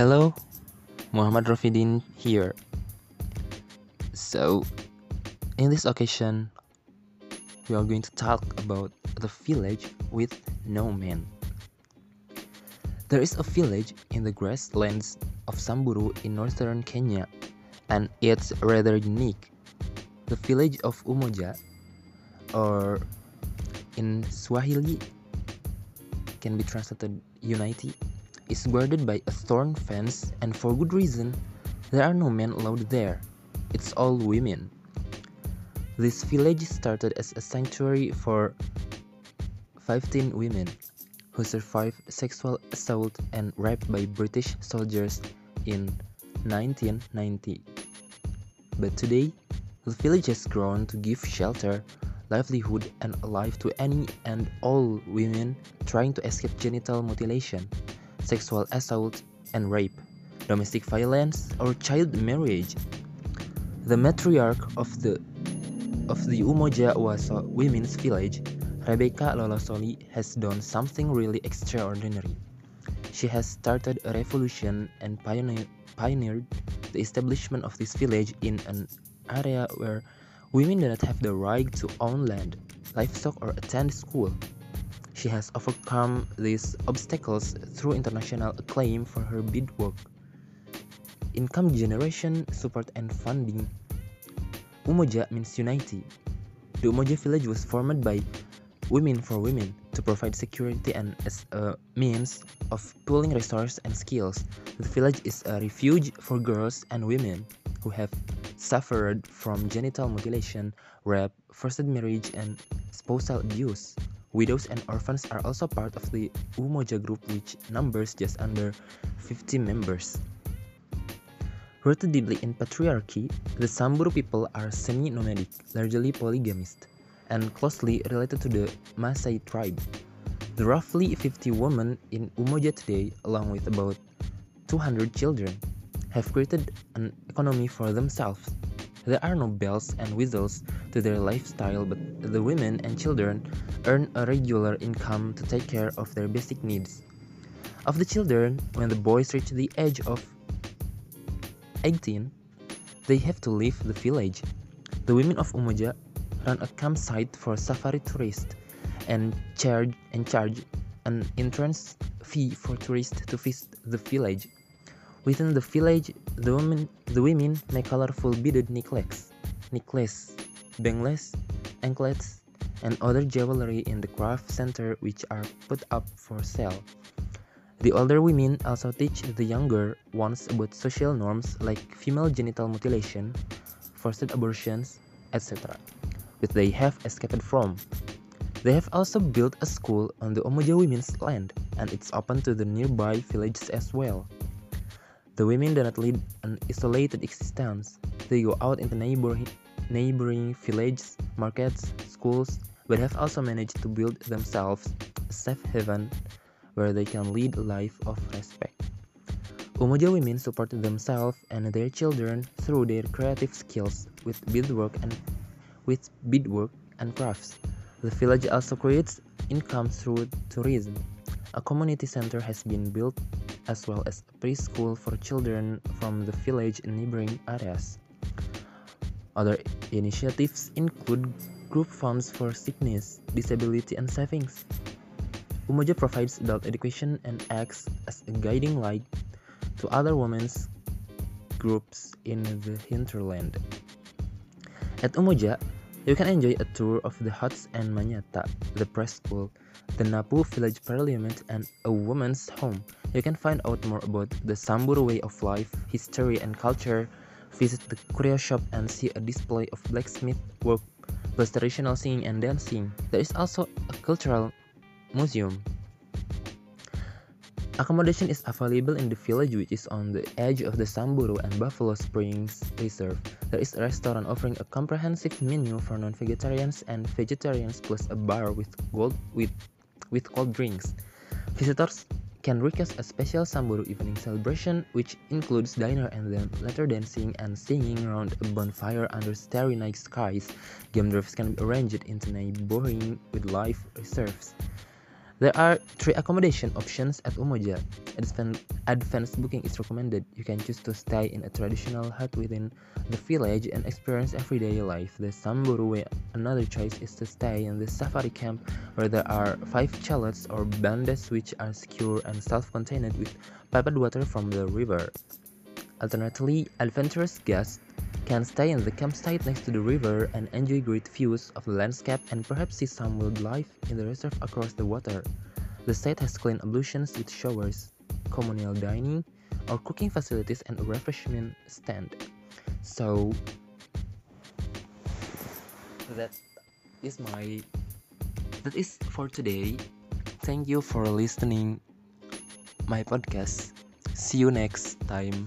Hello, Muhammad Rafidin here. So, in this occasion, we are going to talk about the village with no man. There is a village in the grasslands of Samburu in northern Kenya, and it's rather unique. The village of Umoja, or in Swahili, can be translated Unity, is guarded by a thorn fence, and for good reason. There are no men allowed there. It's all women. This village started as a sanctuary for 15 women who survived sexual assault and rape by British soldiers in 1990. But today, the village has grown to give shelter, livelihood, and a life to any and all women trying to escape genital mutilation, sexual assault, and rape, domestic violence, or child marriage. The matriarch of the of the Umoja Waso Women's Village, Rebecca Lolosoli, has done something really extraordinary. She has started a revolution and pioneer, pioneered the establishment of this village in an area where women do not have the right to own land, livestock, or attend school. She has overcome these obstacles through international acclaim for her beadwork, income generation, support, and funding. Umoja means unity. The Umoja village was formed by women for women to provide security and as a means of pooling resources and skills. The village is a refuge for girls and women who have suffered from genital mutilation, rape, forced marriage, and spousal abuse. Widows and orphans are also part of the Umoja group, which numbers just under 50 members. Rooted deeply in patriarchy, the Samburu people are semi-nomadic, largely polygamist, and closely related to the Maasai tribe. The roughly 50 women in Umoja today, along with about 200 children, have created an economy for themselves. There are no bells and whistles to their lifestyle, but the women and children earn a regular income to take care of their basic needs. Of the children, when the boys reach the age of 18, they have to leave the village. The women of Umoja run a campsite for safari tourists and charge and charge an entrance fee for tourists to visit the village. Within the village, the women the women make colorful beaded necklaces, necklace, bangles, anklets, and other jewelry in the craft center which are put up for sale. The older women also teach the younger ones about social norms like female genital mutilation, forced abortions, etc., which they have escaped from. They have also built a school on the Umoja women's land, and it's open to the nearby villages as well. The women do not lead an isolated existence. They go out into neighboring, neighboring villages, markets, schools, but have also managed to build themselves a safe haven where they can lead a life of respect. Umoja women support themselves and their children through their creative skills with beadwork and with beadwork and crafts. The village also creates income through tourism. A community center has been built as well as a preschool for children from the village and neighboring areas. Other initiatives include group funds for sickness, disability, and savings. Umoja provides adult education and acts as a guiding light to other women's groups in the hinterland. At Umoja, you can enjoy a tour of the huts and Manyatta, the press school, the Napu village parliament, and a woman's home. You can find out more about the Samburu way of life, history, and culture. Visit the curio shop and see a display of blacksmith work, plus traditional singing and dancing. There is also a cultural museum. Accommodation is available in the village which is on the edge of the Samburu and Buffalo Springs Reserve. There is a restaurant offering a comprehensive menu for non-vegetarians and vegetarians plus a bar with gold with with cold drinks. Visitors can request a special Samburu evening celebration which includes dinner and then later dancing and singing around a bonfire under starry night skies. Game drives can be arranged in into neighboring with live reserves. There are three accommodation options at Umoja. Advanced booking is recommended. You can choose to stay in a traditional hut within the village and experience everyday life. The Samburu way, another choice is to stay in the safari camp where there are five chalets or bandas which are secure and self-contained with piped water from the river. Alternatively, adventurous guests can stay in the campsite next to the river and enjoy great views of the landscape and perhaps see some wildlife in the reserve across the water. The site has clean ablutions with showers, communal dining, or cooking facilities and a refreshment stand. So that is my that is for today. Thank you for listening my podcast. See you next time.